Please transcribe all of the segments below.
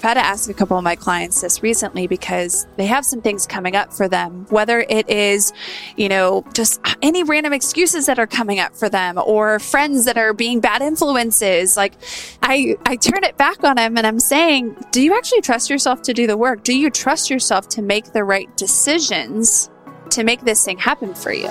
I've had to ask a couple of my clients this recently because they have some things coming up for them, whether it is, you know, just any random excuses that are coming up for them or friends that are being bad influences. Like I, I turn it back on them and I'm saying, do you actually trust yourself to do the work? Do you trust yourself to make the right decisions to make this thing happen for you?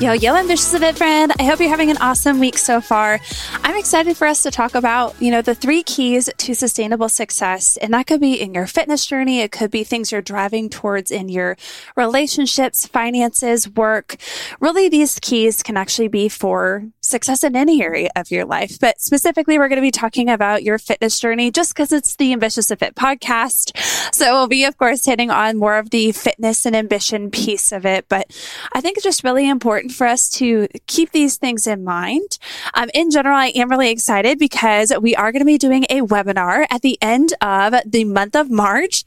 Yo, yo, ambitious and fit friend. I hope you're having an awesome week so far. I'm excited for us to talk about, you know, the three keys to sustainable success. And that could be in your fitness journey. It could be things you're driving towards in your relationships, finances, work. Really, these keys can actually be for success in any area of your life. But specifically, we're going to be talking about your fitness journey just because it's the Ambitious and Fit podcast. So we'll be, of course, hitting on more of the fitness and ambition piece of it. But I think it's just really important important for us to keep these things in mind. Um, in general, I am really excited because we are going to be doing a webinar at the end of the month of March.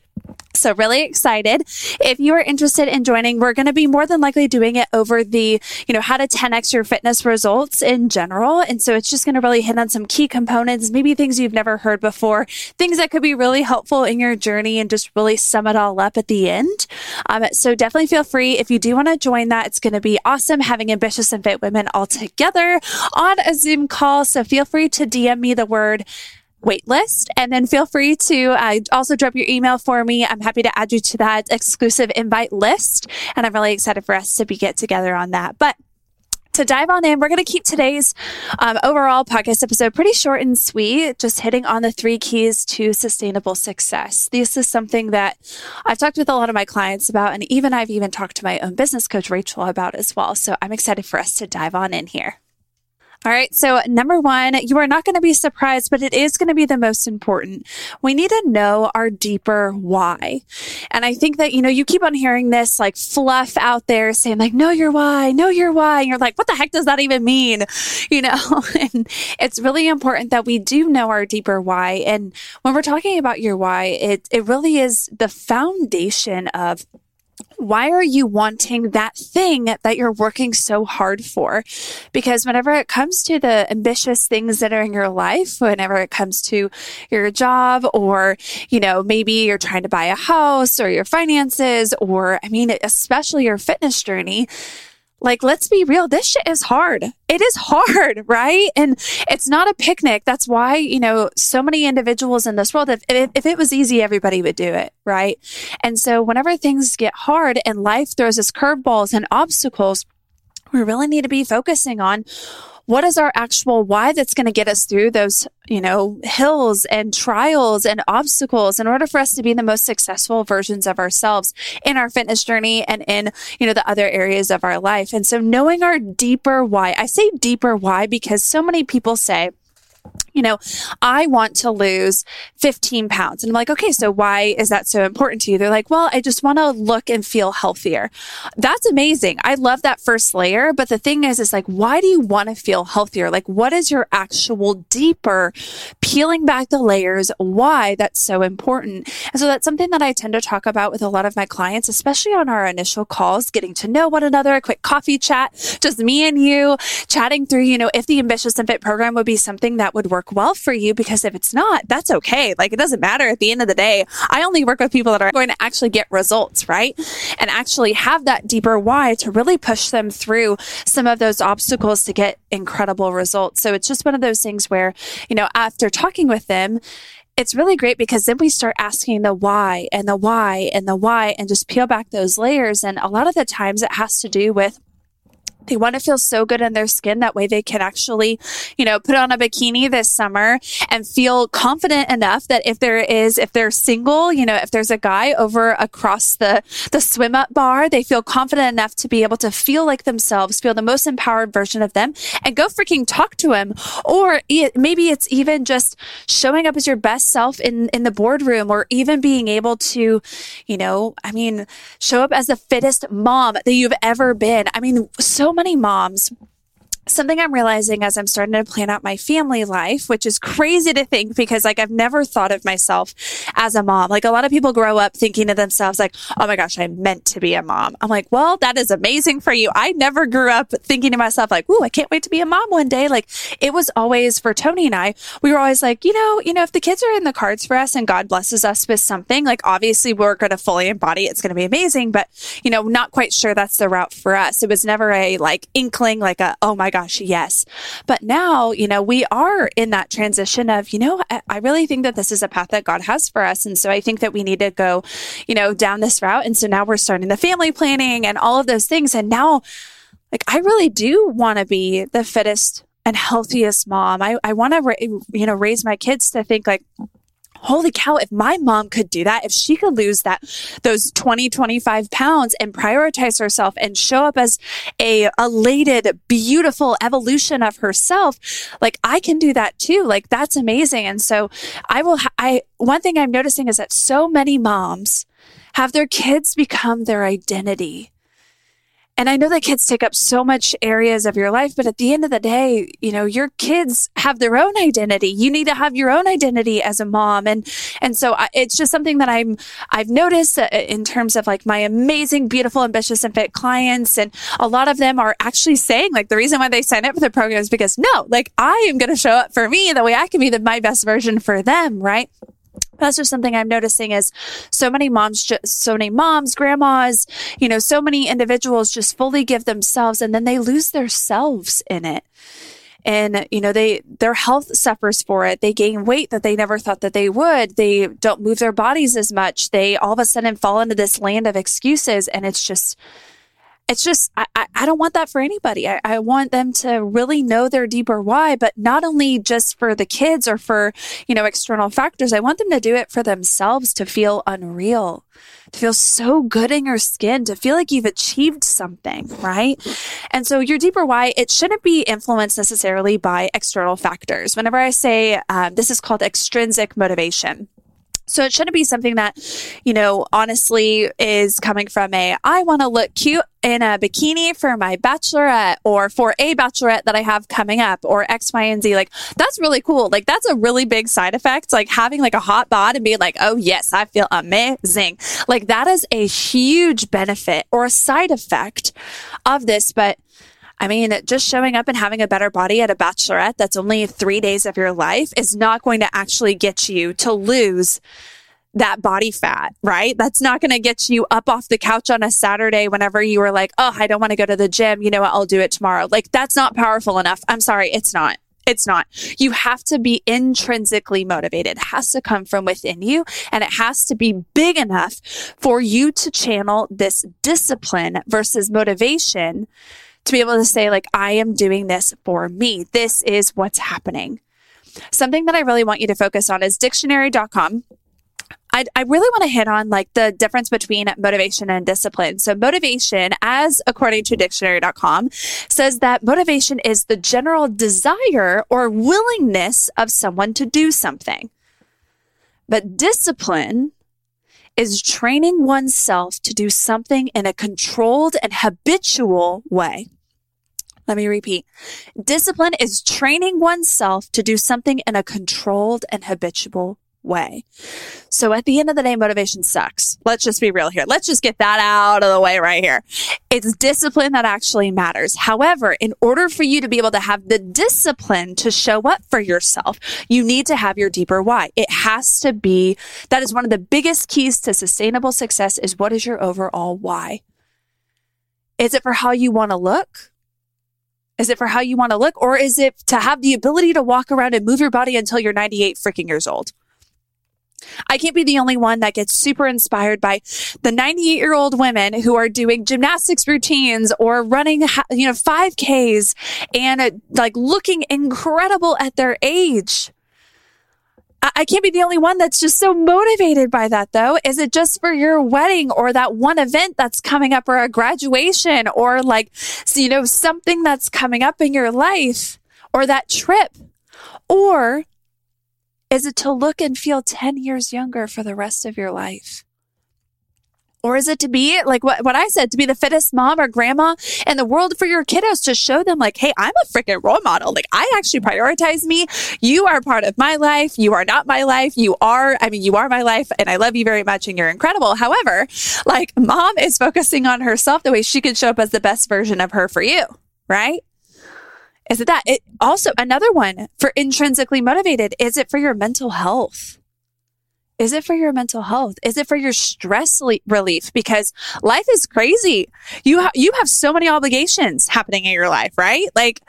So really excited. If you are interested in joining, we're going to be more than likely doing it over the, you know, how to 10x your fitness results in general. And so it's just going to really hit on some key components, maybe things you've never heard before, things that could be really helpful in your journey and just really sum it all up at the end. Um, so definitely feel free if you do want to join that. It's going to be awesome having ambitious and fit women all together on a Zoom call. So feel free to DM me the word waitlist. And then feel free to uh, also drop your email for me. I'm happy to add you to that exclusive invite list. And I'm really excited for us to be get together on that. But to dive on in, we're going to keep today's um, overall podcast episode pretty short and sweet, just hitting on the three keys to sustainable success. This is something that I've talked with a lot of my clients about, and even I've even talked to my own business coach, Rachel, about as well. So I'm excited for us to dive on in here. All right. So number one, you are not going to be surprised, but it is going to be the most important. We need to know our deeper why. And I think that, you know, you keep on hearing this like fluff out there saying like, know your why, know your why. And you're like, what the heck does that even mean? You know, and it's really important that we do know our deeper why. And when we're talking about your why, it, it really is the foundation of why are you wanting that thing that you're working so hard for? Because whenever it comes to the ambitious things that are in your life, whenever it comes to your job or, you know, maybe you're trying to buy a house or your finances or, I mean, especially your fitness journey, like, let's be real. This shit is hard. It is hard, right? And it's not a picnic. That's why, you know, so many individuals in this world, if, if, if it was easy, everybody would do it, right? And so whenever things get hard and life throws us curveballs and obstacles, we really need to be focusing on what is our actual why that's going to get us through those, you know, hills and trials and obstacles in order for us to be the most successful versions of ourselves in our fitness journey and in, you know, the other areas of our life. And so knowing our deeper why, I say deeper why because so many people say, you know, I want to lose 15 pounds. And I'm like, okay, so why is that so important to you? They're like, well, I just want to look and feel healthier. That's amazing. I love that first layer. But the thing is, is like, why do you want to feel healthier? Like, what is your actual deeper peeling back the layers? Why that's so important. And so that's something that I tend to talk about with a lot of my clients, especially on our initial calls, getting to know one another, a quick coffee chat, just me and you chatting through, you know, if the ambitious and fit program would be something that would work well for you because if it's not, that's okay. Like it doesn't matter at the end of the day. I only work with people that are going to actually get results, right? And actually have that deeper why to really push them through some of those obstacles to get incredible results. So it's just one of those things where, you know, after talking with them, it's really great because then we start asking the why and the why and the why and just peel back those layers. And a lot of the times it has to do with they want to feel so good in their skin. That way they can actually, you know, put on a bikini this summer and feel confident enough that if there is, if they're single, you know, if there's a guy over across the, the swim up bar, they feel confident enough to be able to feel like themselves, feel the most empowered version of them and go freaking talk to him. Or it, maybe it's even just showing up as your best self in, in the boardroom or even being able to, you know, I mean, show up as the fittest mom that you've ever been. I mean, so many moms something I'm realizing as I'm starting to plan out my family life, which is crazy to think because like I've never thought of myself as a mom. Like a lot of people grow up thinking to themselves like, "Oh my gosh, I'm meant to be a mom." I'm like, "Well, that is amazing for you." I never grew up thinking to myself like, "Ooh, I can't wait to be a mom one day." Like it was always for Tony and I, we were always like, "You know, you know, if the kids are in the cards for us and God blesses us with something, like obviously we're going to fully embody it's going to be amazing, but you know, not quite sure that's the route for us." It was never a like inkling like a, "Oh my gosh, yes." But now, you know, we are in that transition of, you know, I, I really think that this is a path that God has for us. And so I think that we need to go, you know, down this route. And so now we're starting the family planning and all of those things. And now, like, I really do want to be the fittest and healthiest mom. I, I want to, ra- you know, raise my kids to think like, holy cow, if my mom could do that, if she could lose that, those 20, 25 pounds and prioritize herself and show up as a elated, beautiful evolution of herself, like I can do that too. Like that's amazing. And so I will, I, one thing I'm noticing is that so many moms have their kids become their identity. And I know that kids take up so much areas of your life, but at the end of the day, you know, your kids have their own identity. You need to have your own identity as a mom. And, and so I, it's just something that I'm, I've noticed uh, in terms of like my amazing, beautiful, ambitious and fit clients. And a lot of them are actually saying like the reason why they sign up for the program is because no, like I am going to show up for me the way I can be the, my best version for them. Right that's just something I'm noticing is so many moms, so many moms, grandmas, you know, so many individuals just fully give themselves and then they lose their selves in it. And, you know, they, their health suffers for it. They gain weight that they never thought that they would. They don't move their bodies as much. They all of a sudden fall into this land of excuses and it's just, it's just, I, I don't want that for anybody. I, I want them to really know their deeper why, but not only just for the kids or for, you know, external factors. I want them to do it for themselves to feel unreal, to feel so good in your skin, to feel like you've achieved something, right? And so your deeper why, it shouldn't be influenced necessarily by external factors. Whenever I say, um, this is called extrinsic motivation. So it shouldn't be something that, you know, honestly is coming from a, I want to look cute in a bikini for my bachelorette or for a bachelorette that I have coming up or X, Y, and Z. Like that's really cool. Like that's a really big side effect. Like having like a hot bod and being like, oh yes, I feel amazing. Like that is a huge benefit or a side effect of this. But I mean, just showing up and having a better body at a bachelorette that's only three days of your life is not going to actually get you to lose that body fat, right? That's not going to get you up off the couch on a Saturday whenever you were like, oh, I don't want to go to the gym. You know what? I'll do it tomorrow. Like, that's not powerful enough. I'm sorry. It's not. It's not. You have to be intrinsically motivated. It has to come from within you and it has to be big enough for you to channel this discipline versus motivation to be able to say, like, I am doing this for me. This is what's happening. Something that I really want you to focus on is dictionary.com. I, I really want to hit on like the difference between motivation and discipline. So motivation, as according to dictionary.com, says that motivation is the general desire or willingness of someone to do something. But discipline is training oneself to do something in a controlled and habitual way. Let me repeat. Discipline is training oneself to do something in a controlled and habitual way. So at the end of the day, motivation sucks. Let's just be real here. Let's just get that out of the way right here. It's discipline that actually matters. However, in order for you to be able to have the discipline to show up for yourself, you need to have your deeper why. It has to be, that is one of the biggest keys to sustainable success is what is your overall why? Is it for how you want to look? Is it for how you want to look? Or is it to have the ability to walk around and move your body until you're 98 freaking years old? I can't be the only one that gets super inspired by the 98 year old women who are doing gymnastics routines or running, you know, 5Ks and uh, like looking incredible at their age. I can't be the only one that's just so motivated by that though. Is it just for your wedding or that one event that's coming up or a graduation or like, you know, something that's coming up in your life or that trip? Or is it to look and feel 10 years younger for the rest of your life? Or is it to be like what, what I said, to be the fittest mom or grandma in the world for your kiddos to show them like, Hey, I'm a freaking role model. Like I actually prioritize me. You are part of my life. You are not my life. You are, I mean, you are my life and I love you very much and you're incredible. However, like mom is focusing on herself the way she can show up as the best version of her for you, right? Is it that? It also another one for intrinsically motivated. Is it for your mental health? Is it for your mental health? Is it for your stress le- relief? Because life is crazy. You ha- you have so many obligations happening in your life, right? Like,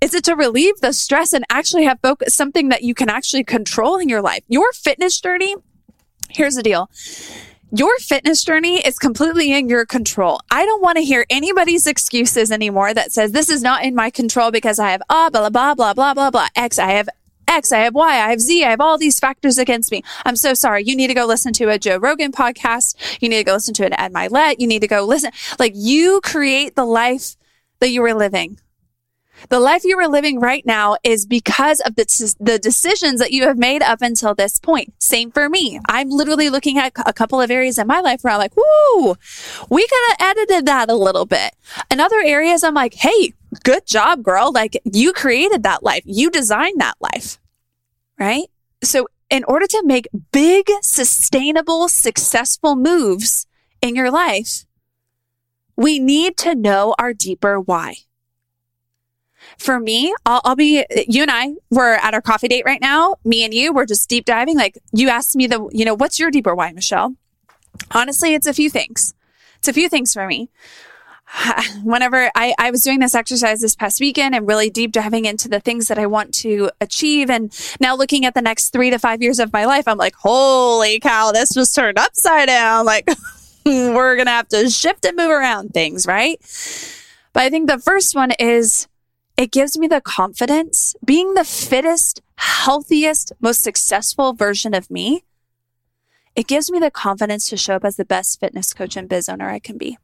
is it to relieve the stress and actually have focus something that you can actually control in your life? Your fitness journey. Here's the deal. Your fitness journey is completely in your control. I don't want to hear anybody's excuses anymore that says this is not in my control because I have ah, blah, blah, blah, blah, blah, blah, X. I have X, I have Y, I have Z, I have all these factors against me. I'm so sorry. You need to go listen to a Joe Rogan podcast. You need to go listen to an Ed Mylett. You need to go listen. Like you create the life that you were living. The life you are living right now is because of the, the decisions that you have made up until this point. Same for me. I'm literally looking at a couple of areas in my life where I'm like, whoo, we could have edited that a little bit. In other areas, I'm like, hey, good job, girl. Like you created that life. You designed that life right? So in order to make big, sustainable, successful moves in your life, we need to know our deeper why. For me, I'll, I'll, be, you and I, we're at our coffee date right now. Me and you, we're just deep diving. Like you asked me the, you know, what's your deeper why, Michelle? Honestly, it's a few things. It's a few things for me. whenever I, I was doing this exercise this past weekend and really deep diving into the things that I want to achieve. And now looking at the next three to five years of my life, I'm like, holy cow, this was turned upside down. Like, we're going to have to shift and move around things, right? But I think the first one is it gives me the confidence being the fittest, healthiest, most successful version of me. It gives me the confidence to show up as the best fitness coach and biz owner I can be.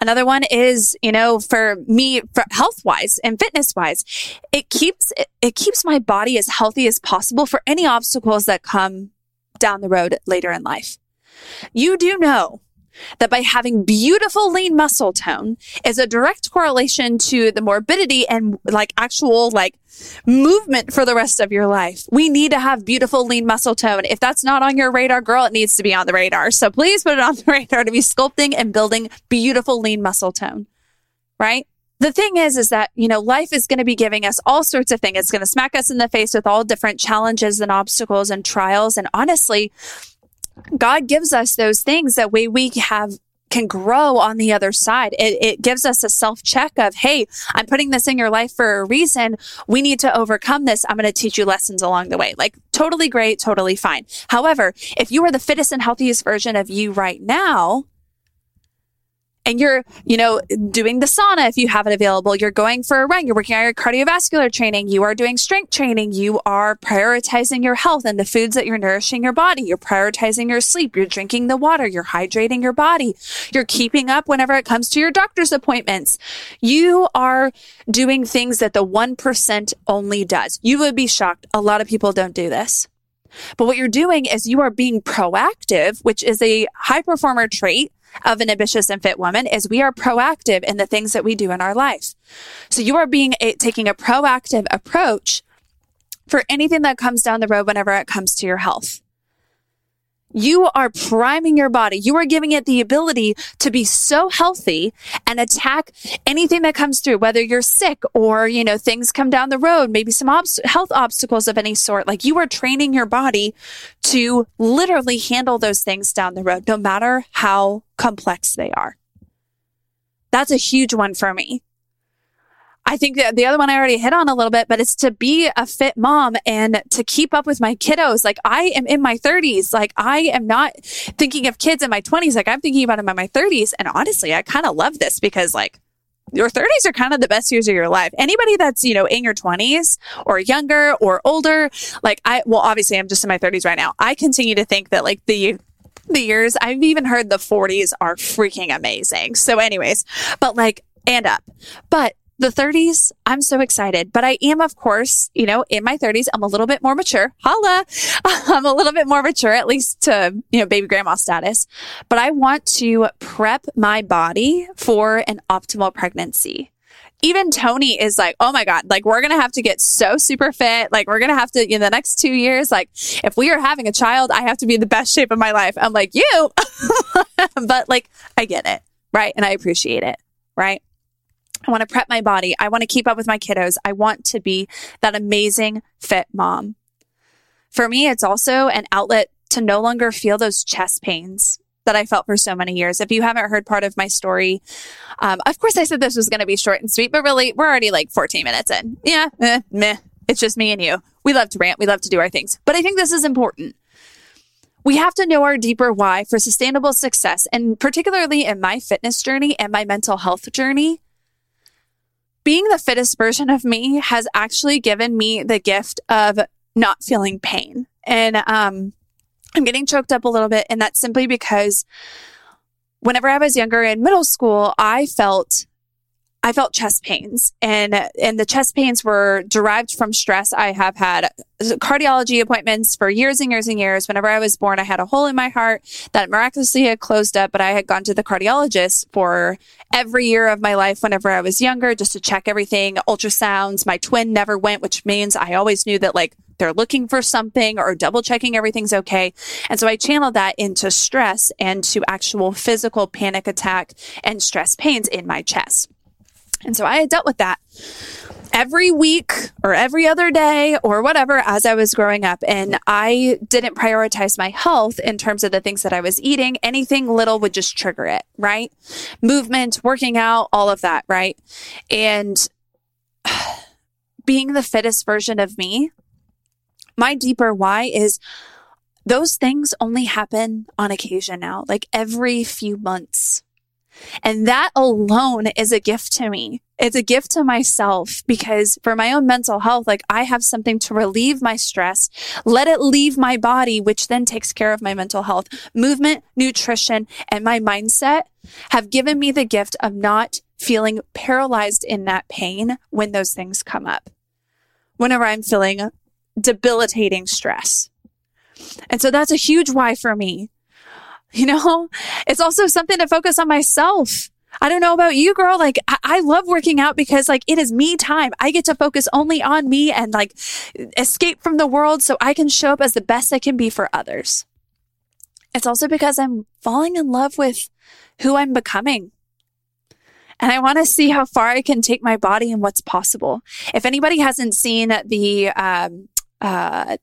Another one is, you know, for me, for health wise and fitness wise, it keeps, it, it keeps my body as healthy as possible for any obstacles that come down the road later in life. You do know that by having beautiful lean muscle tone is a direct correlation to the morbidity and like actual like movement for the rest of your life. We need to have beautiful lean muscle tone. If that's not on your radar, girl, it needs to be on the radar. So please put it on the radar to be sculpting and building beautiful lean muscle tone, right? The thing is, is that, you know, life is going to be giving us all sorts of things. It's going to smack us in the face with all different challenges and obstacles and trials. And honestly, God gives us those things that way we have can grow on the other side. It, it gives us a self check of, Hey, I'm putting this in your life for a reason. We need to overcome this. I'm going to teach you lessons along the way. Like totally great, totally fine. However, if you are the fittest and healthiest version of you right now, and you're, you know, doing the sauna if you have it available. You're going for a run. You're working on your cardiovascular training. You are doing strength training. You are prioritizing your health and the foods that you're nourishing your body. You're prioritizing your sleep. You're drinking the water. You're hydrating your body. You're keeping up whenever it comes to your doctor's appointments. You are doing things that the 1% only does. You would be shocked. A lot of people don't do this. But what you're doing is you are being proactive, which is a high performer trait of an ambitious and fit woman is we are proactive in the things that we do in our life. So you are being a, taking a proactive approach for anything that comes down the road whenever it comes to your health. You are priming your body. You are giving it the ability to be so healthy and attack anything that comes through, whether you're sick or, you know, things come down the road, maybe some health obstacles of any sort. Like you are training your body to literally handle those things down the road, no matter how complex they are. That's a huge one for me. I think that the other one I already hit on a little bit, but it's to be a fit mom and to keep up with my kiddos. Like I am in my 30s. Like I am not thinking of kids in my 20s. Like I'm thinking about them in my 30s. And honestly, I kind of love this because like your 30s are kind of the best years of your life. Anybody that's, you know, in your 20s or younger or older, like I, well, obviously I'm just in my 30s right now. I continue to think that like the the years. I've even heard the 40s are freaking amazing. So anyways, but like, and up. But the 30s, I'm so excited, but I am, of course, you know, in my 30s, I'm a little bit more mature. Holla. I'm a little bit more mature, at least to, you know, baby grandma status, but I want to prep my body for an optimal pregnancy even Tony is like, oh my God, like we're going to have to get so super fit. Like we're going to have to, in the next two years, like if we are having a child, I have to be in the best shape of my life. I'm like, you, but like I get it. Right. And I appreciate it. Right. I want to prep my body. I want to keep up with my kiddos. I want to be that amazing fit mom. For me, it's also an outlet to no longer feel those chest pains that I felt for so many years. If you haven't heard part of my story, um, of course I said this was going to be short and sweet, but really we're already like 14 minutes in. Yeah, eh, meh. It's just me and you. We love to rant. We love to do our things, but I think this is important. We have to know our deeper why for sustainable success. And particularly in my fitness journey and my mental health journey, being the fittest version of me has actually given me the gift of not feeling pain. And, um, I'm getting choked up a little bit. And that's simply because whenever I was younger in middle school, I felt I felt chest pains and, and the chest pains were derived from stress. I have had cardiology appointments for years and years and years. Whenever I was born, I had a hole in my heart that miraculously had closed up, but I had gone to the cardiologist for every year of my life whenever I was younger just to check everything. Ultrasounds. My twin never went, which means I always knew that like they're looking for something or double checking everything's okay. And so I channeled that into stress and to actual physical panic attack and stress pains in my chest. And so I had dealt with that every week or every other day or whatever as I was growing up. And I didn't prioritize my health in terms of the things that I was eating. Anything little would just trigger it, right? Movement, working out, all of that, right? And being the fittest version of me, my deeper why is those things only happen on occasion now, like every few months. And that alone is a gift to me. It's a gift to myself because for my own mental health, like I have something to relieve my stress, let it leave my body, which then takes care of my mental health. Movement, nutrition, and my mindset have given me the gift of not feeling paralyzed in that pain when those things come up. Whenever I'm feeling debilitating stress. And so that's a huge why for me you know, it's also something to focus on myself. I don't know about you, girl. Like, I-, I, love working out because like it is me time. I get to focus only on me and like escape from the world so I can show up as the best I can be for others. It's also because I'm falling in love with who I'm becoming. And I want to see how far I can take my body and what's possible. If anybody hasn't seen the, um, uh,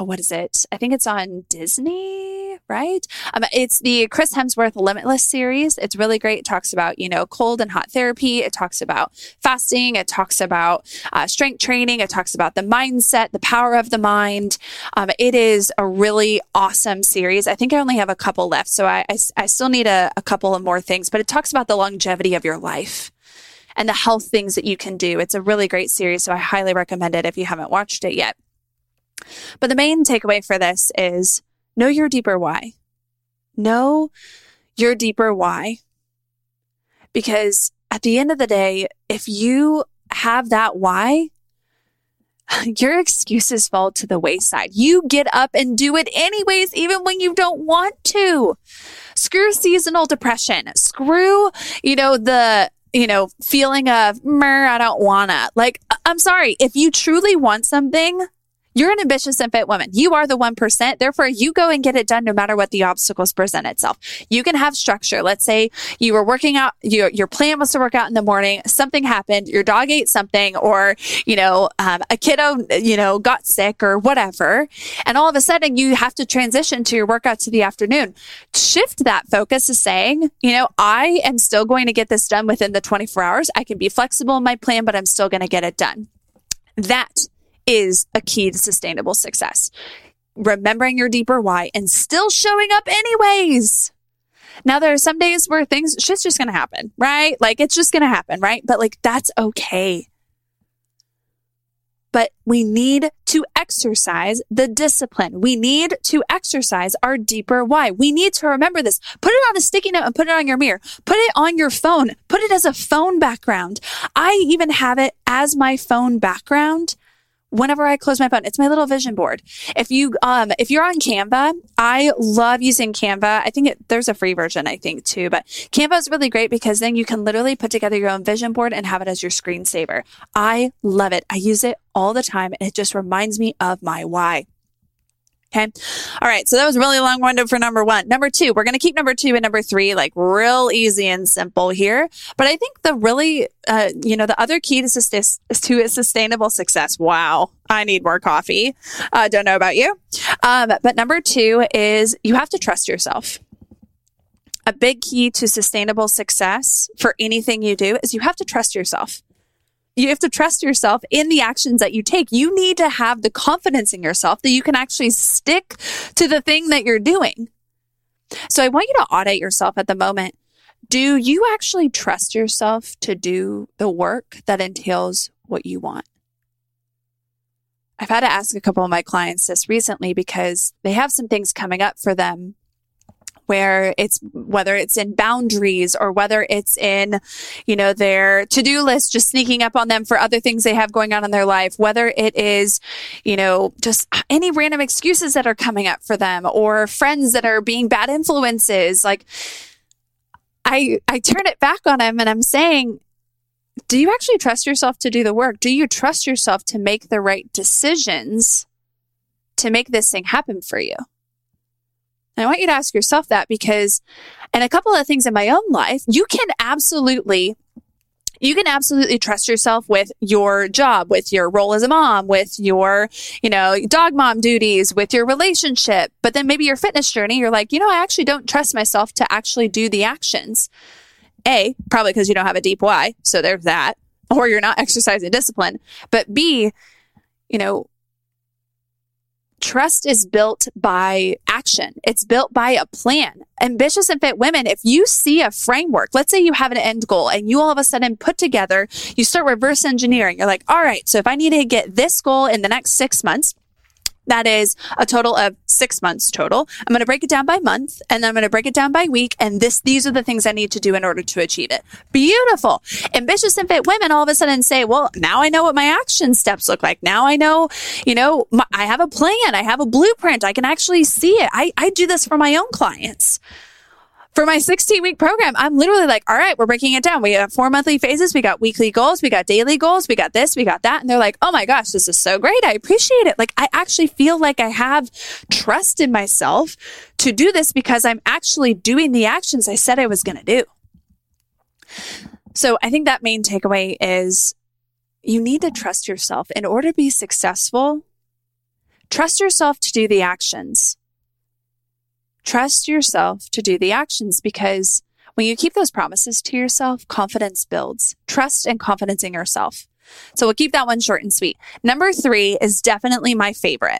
what is it? I think it's on Disney, right? Um, it's the Chris Hemsworth Limitless series. It's really great. It talks about, you know, cold and hot therapy. It talks about fasting. It talks about uh, strength training. It talks about the mindset, the power of the mind. Um, it is a really awesome series. I think I only have a couple left, so I, I, I still need a, a couple of more things, but it talks about the longevity of your life and the health things that you can do. It's a really great series, so I highly recommend it if you haven't watched it yet. But the main takeaway for this is know your deeper why. Know your deeper why. Because at the end of the day, if you have that why, your excuses fall to the wayside. You get up and do it anyways, even when you don't want to. Screw seasonal depression. Screw, you know, the, you know, feeling of, I don't wanna. Like, I'm sorry. If you truly want something, you're an ambitious and fit woman. You are the 1%. Therefore, you go and get it done no matter what the obstacles present itself. You can have structure. Let's say you were working out, your, your plan was to work out in the morning. Something happened. Your dog ate something or, you know, um, a kiddo, you know, got sick or whatever. And all of a sudden you have to transition to your workout to the afternoon. Shift that focus to saying, you know, I am still going to get this done within the 24 hours. I can be flexible in my plan, but I'm still going to get it done. That is a key to sustainable success. Remembering your deeper why and still showing up anyways. Now there are some days where things, shit's just to happen, right? Like it's just to happen, right? But like that's okay. but we need to exercise the discipline. We need to exercise our deeper why. We need to remember this. Put it on a sticky note and put it on your mirror. Put it on your phone. Put it as a phone background. I even have it as my phone background whenever I close my phone. It's my little vision board. If you, um, if you're on Canva, I love using Canva. I think it, there's a free version, I think too, but Canva is really great because then you can literally put together your own vision board and have it as your screensaver. I love it. I use it all the time and it just reminds me of my why. Okay. All right. So that was really long window for number one. Number two, we're going to keep number two and number three like real easy and simple here. But I think the really, uh, you know, the other key to, sus- to sustainable success. Wow. I need more coffee. Uh, don't know about you. Um, but number two is you have to trust yourself. A big key to sustainable success for anything you do is you have to trust yourself. You have to trust yourself in the actions that you take. You need to have the confidence in yourself that you can actually stick to the thing that you're doing. So I want you to audit yourself at the moment. Do you actually trust yourself to do the work that entails what you want? I've had to ask a couple of my clients this recently because they have some things coming up for them where it's whether it's in boundaries or whether it's in, you know, their to-do list just sneaking up on them for other things they have going on in their life, whether it is, you know, just any random excuses that are coming up for them or friends that are being bad influences. Like I I turn it back on them and I'm saying, do you actually trust yourself to do the work? Do you trust yourself to make the right decisions to make this thing happen for you? And I want you to ask yourself that because, and a couple of things in my own life, you can absolutely you can absolutely trust yourself with your job, with your role as a mom, with your, you know, dog mom duties, with your relationship. But then maybe your fitness journey, you're like, you know, I actually don't trust myself to actually do the actions. A, probably because you don't have a deep why. So there's that. Or you're not exercising discipline. But B, you know, Trust is built by action. It's built by a plan. Ambitious and fit women, if you see a framework, let's say you have an end goal and you all of a sudden put together, you start reverse engineering. You're like, all right, so if I need to get this goal in the next six months, that is a total of six months total. I'm going to break it down by month and then I'm going to break it down by week. And this, these are the things I need to do in order to achieve it. Beautiful. Ambitious and fit women all of a sudden say, well, now I know what my action steps look like. Now I know, you know, my, I have a plan. I have a blueprint. I can actually see it. I, I do this for my own clients for my 16 week program, I'm literally like, all right, we're breaking it down. We have four monthly phases. We got weekly goals. We got daily goals. We got this. We got that. And they're like, oh my gosh, this is so great. I appreciate it. Like, I actually feel like I have trust in myself to do this because I'm actually doing the actions I said I was going to do. So I think that main takeaway is you need to trust yourself in order to be successful. Trust yourself to do the actions. Trust yourself to do the actions because when you keep those promises to yourself, confidence builds. Trust and confidence in yourself. So we'll keep that one short and sweet. Number three is definitely my favorite.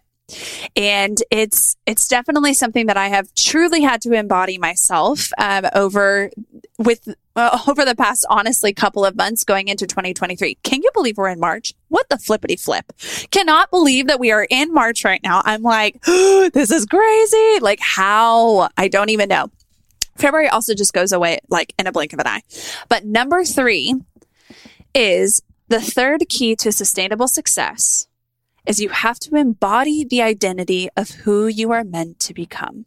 And it's, it's definitely something that I have truly had to embody myself, um, over with, uh, over the past, honestly, couple of months going into 2023. Can you believe we're in March? What the flippity flip? Cannot believe that we are in March right now. I'm like, oh, this is crazy. Like how? I don't even know. February also just goes away like in a blink of an eye. But number three is the third key to sustainable success is you have to embody the identity of who you are meant to become.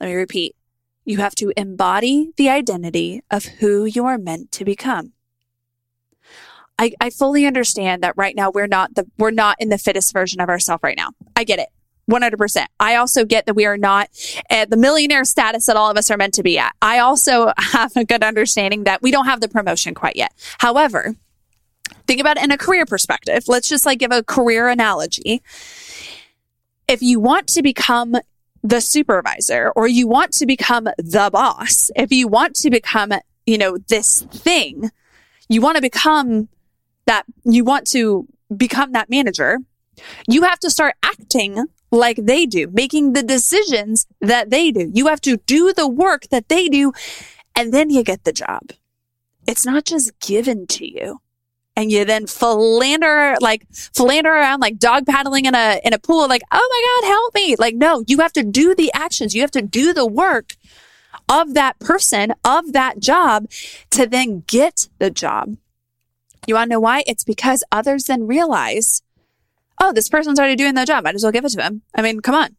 Let me repeat. You have to embody the identity of who you are meant to become. I, I fully understand that right now we're not the, we're not in the fittest version of ourselves right now. I get it. 100%. I also get that we are not at the millionaire status that all of us are meant to be at. I also have a good understanding that we don't have the promotion quite yet. However, think about it in a career perspective. Let's just like give a career analogy. If you want to become the supervisor or you want to become the boss, if you want to become, you know, this thing, you want to become that, you want to become that manager, you have to start acting like they do, making the decisions that they do. You have to do the work that they do, and then you get the job. It's not just given to you. And you then philander, like philander around like dog paddling in a, in a pool, like, oh my God, help me. Like, no, you have to do the actions. You have to do the work of that person, of that job to then get the job. You want to know why? It's because others then realize, oh, this person's already doing the job. Might as well give it to him. I mean, come on.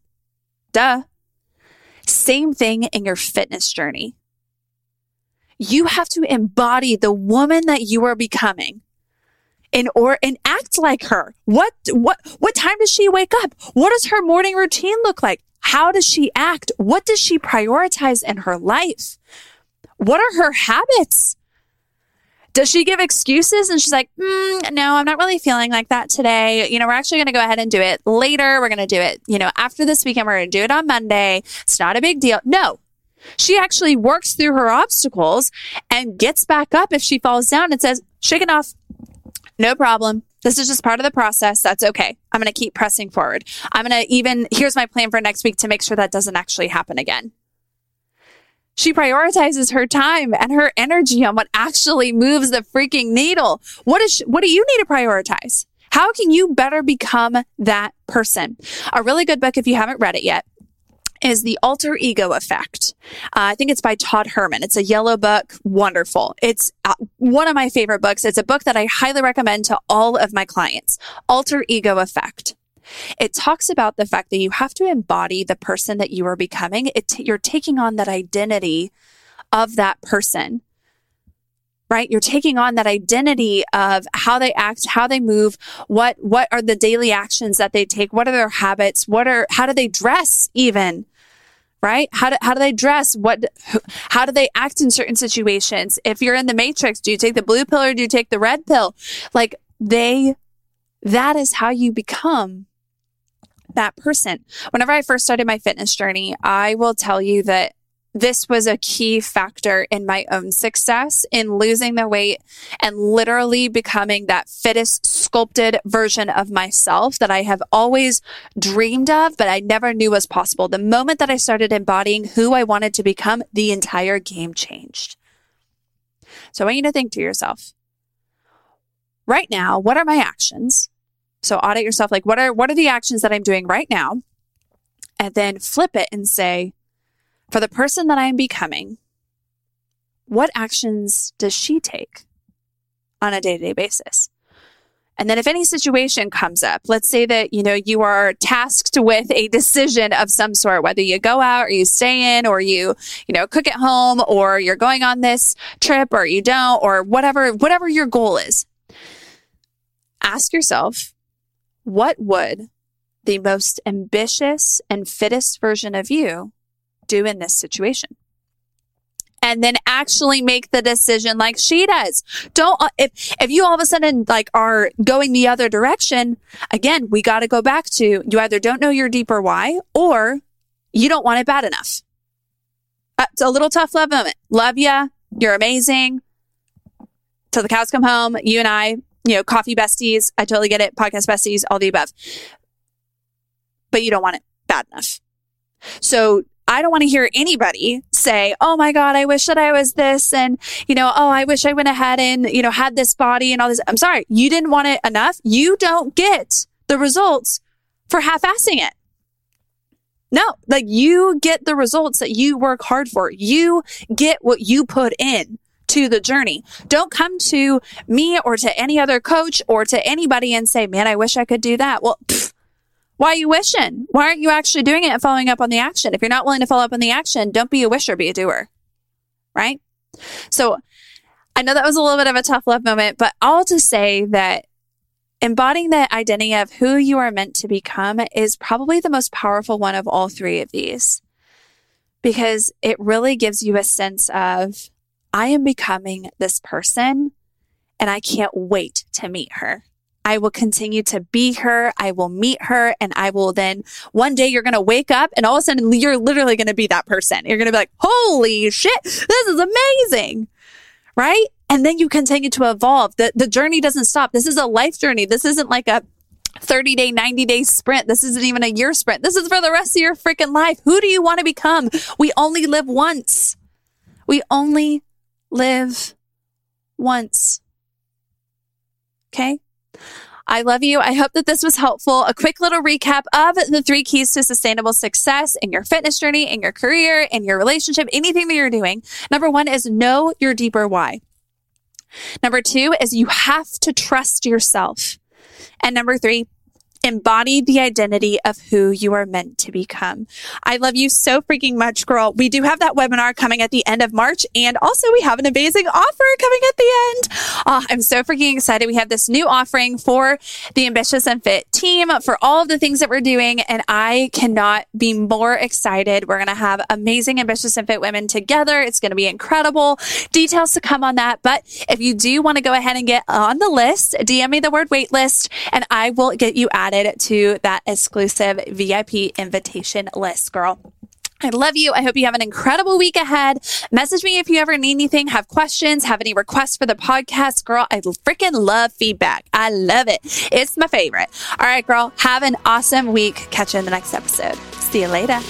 Duh. Same thing in your fitness journey. You have to embody the woman that you are becoming and or and act like her. What what what time does she wake up? What does her morning routine look like? How does she act? What does she prioritize in her life? What are her habits? Does she give excuses? And she's like, mm, no, I'm not really feeling like that today. You know, we're actually going to go ahead and do it later. We're going to do it, you know, after this weekend. We're going to do it on Monday. It's not a big deal. No, she actually works through her obstacles and gets back up if she falls down and says, shake it off. No problem. This is just part of the process. That's okay. I'm going to keep pressing forward. I'm going to even, here's my plan for next week to make sure that doesn't actually happen again. She prioritizes her time and her energy on what actually moves the freaking needle. What is, what do you need to prioritize? How can you better become that person? A really good book, if you haven't read it yet, is The Alter Ego Effect. Uh, I think it's by Todd Herman. It's a yellow book. Wonderful. It's uh, one of my favorite books. It's a book that I highly recommend to all of my clients. Alter Ego Effect. It talks about the fact that you have to embody the person that you are becoming. T- you're taking on that identity of that person right? You're taking on that identity of how they act, how they move, what, what are the daily actions that they take? What are their habits? What are, how do they dress even? Right? How do, how do they dress? What, how do they act in certain situations? If you're in the matrix, do you take the blue pill or do you take the red pill? Like they, that is how you become that person. Whenever I first started my fitness journey, I will tell you that this was a key factor in my own success in losing the weight and literally becoming that fittest sculpted version of myself that I have always dreamed of, but I never knew was possible. The moment that I started embodying who I wanted to become, the entire game changed. So I want you to think to yourself, right now, what are my actions? So audit yourself, like what are, what are the actions that I'm doing right now? And then flip it and say, for the person that I am becoming, what actions does she take on a day to day basis? And then if any situation comes up, let's say that, you know, you are tasked with a decision of some sort, whether you go out or you stay in or you, you know, cook at home or you're going on this trip or you don't or whatever, whatever your goal is. Ask yourself, what would the most ambitious and fittest version of you do in this situation? and then actually make the decision like she does. Don't, uh, if, if you all of a sudden like are going the other direction, again, we got to go back to you either don't know your deeper why or you don't want it bad enough. Uh, it's a little tough love moment. Love ya. You're amazing. Till the cows come home. You and I, you know, coffee besties. I totally get it. Podcast besties, all the above. But you don't want it bad enough. So I don't want to hear anybody say, Oh my God, I wish that I was this. And, you know, oh, I wish I went ahead and, you know, had this body and all this. I'm sorry. You didn't want it enough. You don't get the results for half-assing it. No, like you get the results that you work hard for. You get what you put in to the journey. Don't come to me or to any other coach or to anybody and say, man, I wish I could do that. Well, pfft, why are you wishing? Why aren't you actually doing it and following up on the action? If you're not willing to follow up on the action, don't be a wisher, be a doer. Right? So I know that was a little bit of a tough love moment, but all to say that embodying the identity of who you are meant to become is probably the most powerful one of all three of these because it really gives you a sense of, I am becoming this person and I can't wait to meet her. I will continue to be her. I will meet her and I will then one day you're going to wake up and all of a sudden you're literally going to be that person. You're going to be like, holy shit, this is amazing. Right. And then you continue to evolve. The, the journey doesn't stop. This is a life journey. This isn't like a 30 day, 90 day sprint. This isn't even a year sprint. This is for the rest of your freaking life. Who do you want to become? We only live once. We only live once. Okay. I love you. I hope that this was helpful. A quick little recap of the three keys to sustainable success in your fitness journey, in your career, in your relationship, anything that you're doing. Number one is know your deeper why. Number two is you have to trust yourself. And number three, embody the identity of who you are meant to become. I love you so freaking much, girl. We do have that webinar coming at the end of March. And also we have an amazing offer coming at the end. Oh, I'm so freaking excited. We have this new offering for the ambitious and fit team for all of the things that we're doing. And I cannot be more excited. We're going to have amazing ambitious and fit women together. It's going to be incredible. Details to come on that. But if you do want to go ahead and get on the list, DM me the word waitlist and I will get you added added to that exclusive VIP invitation list, girl. I love you. I hope you have an incredible week ahead. Message me if you ever need anything, have questions, have any requests for the podcast. Girl, I freaking love feedback. I love it. It's my favorite. All right, girl, have an awesome week. Catch you in the next episode. See you later.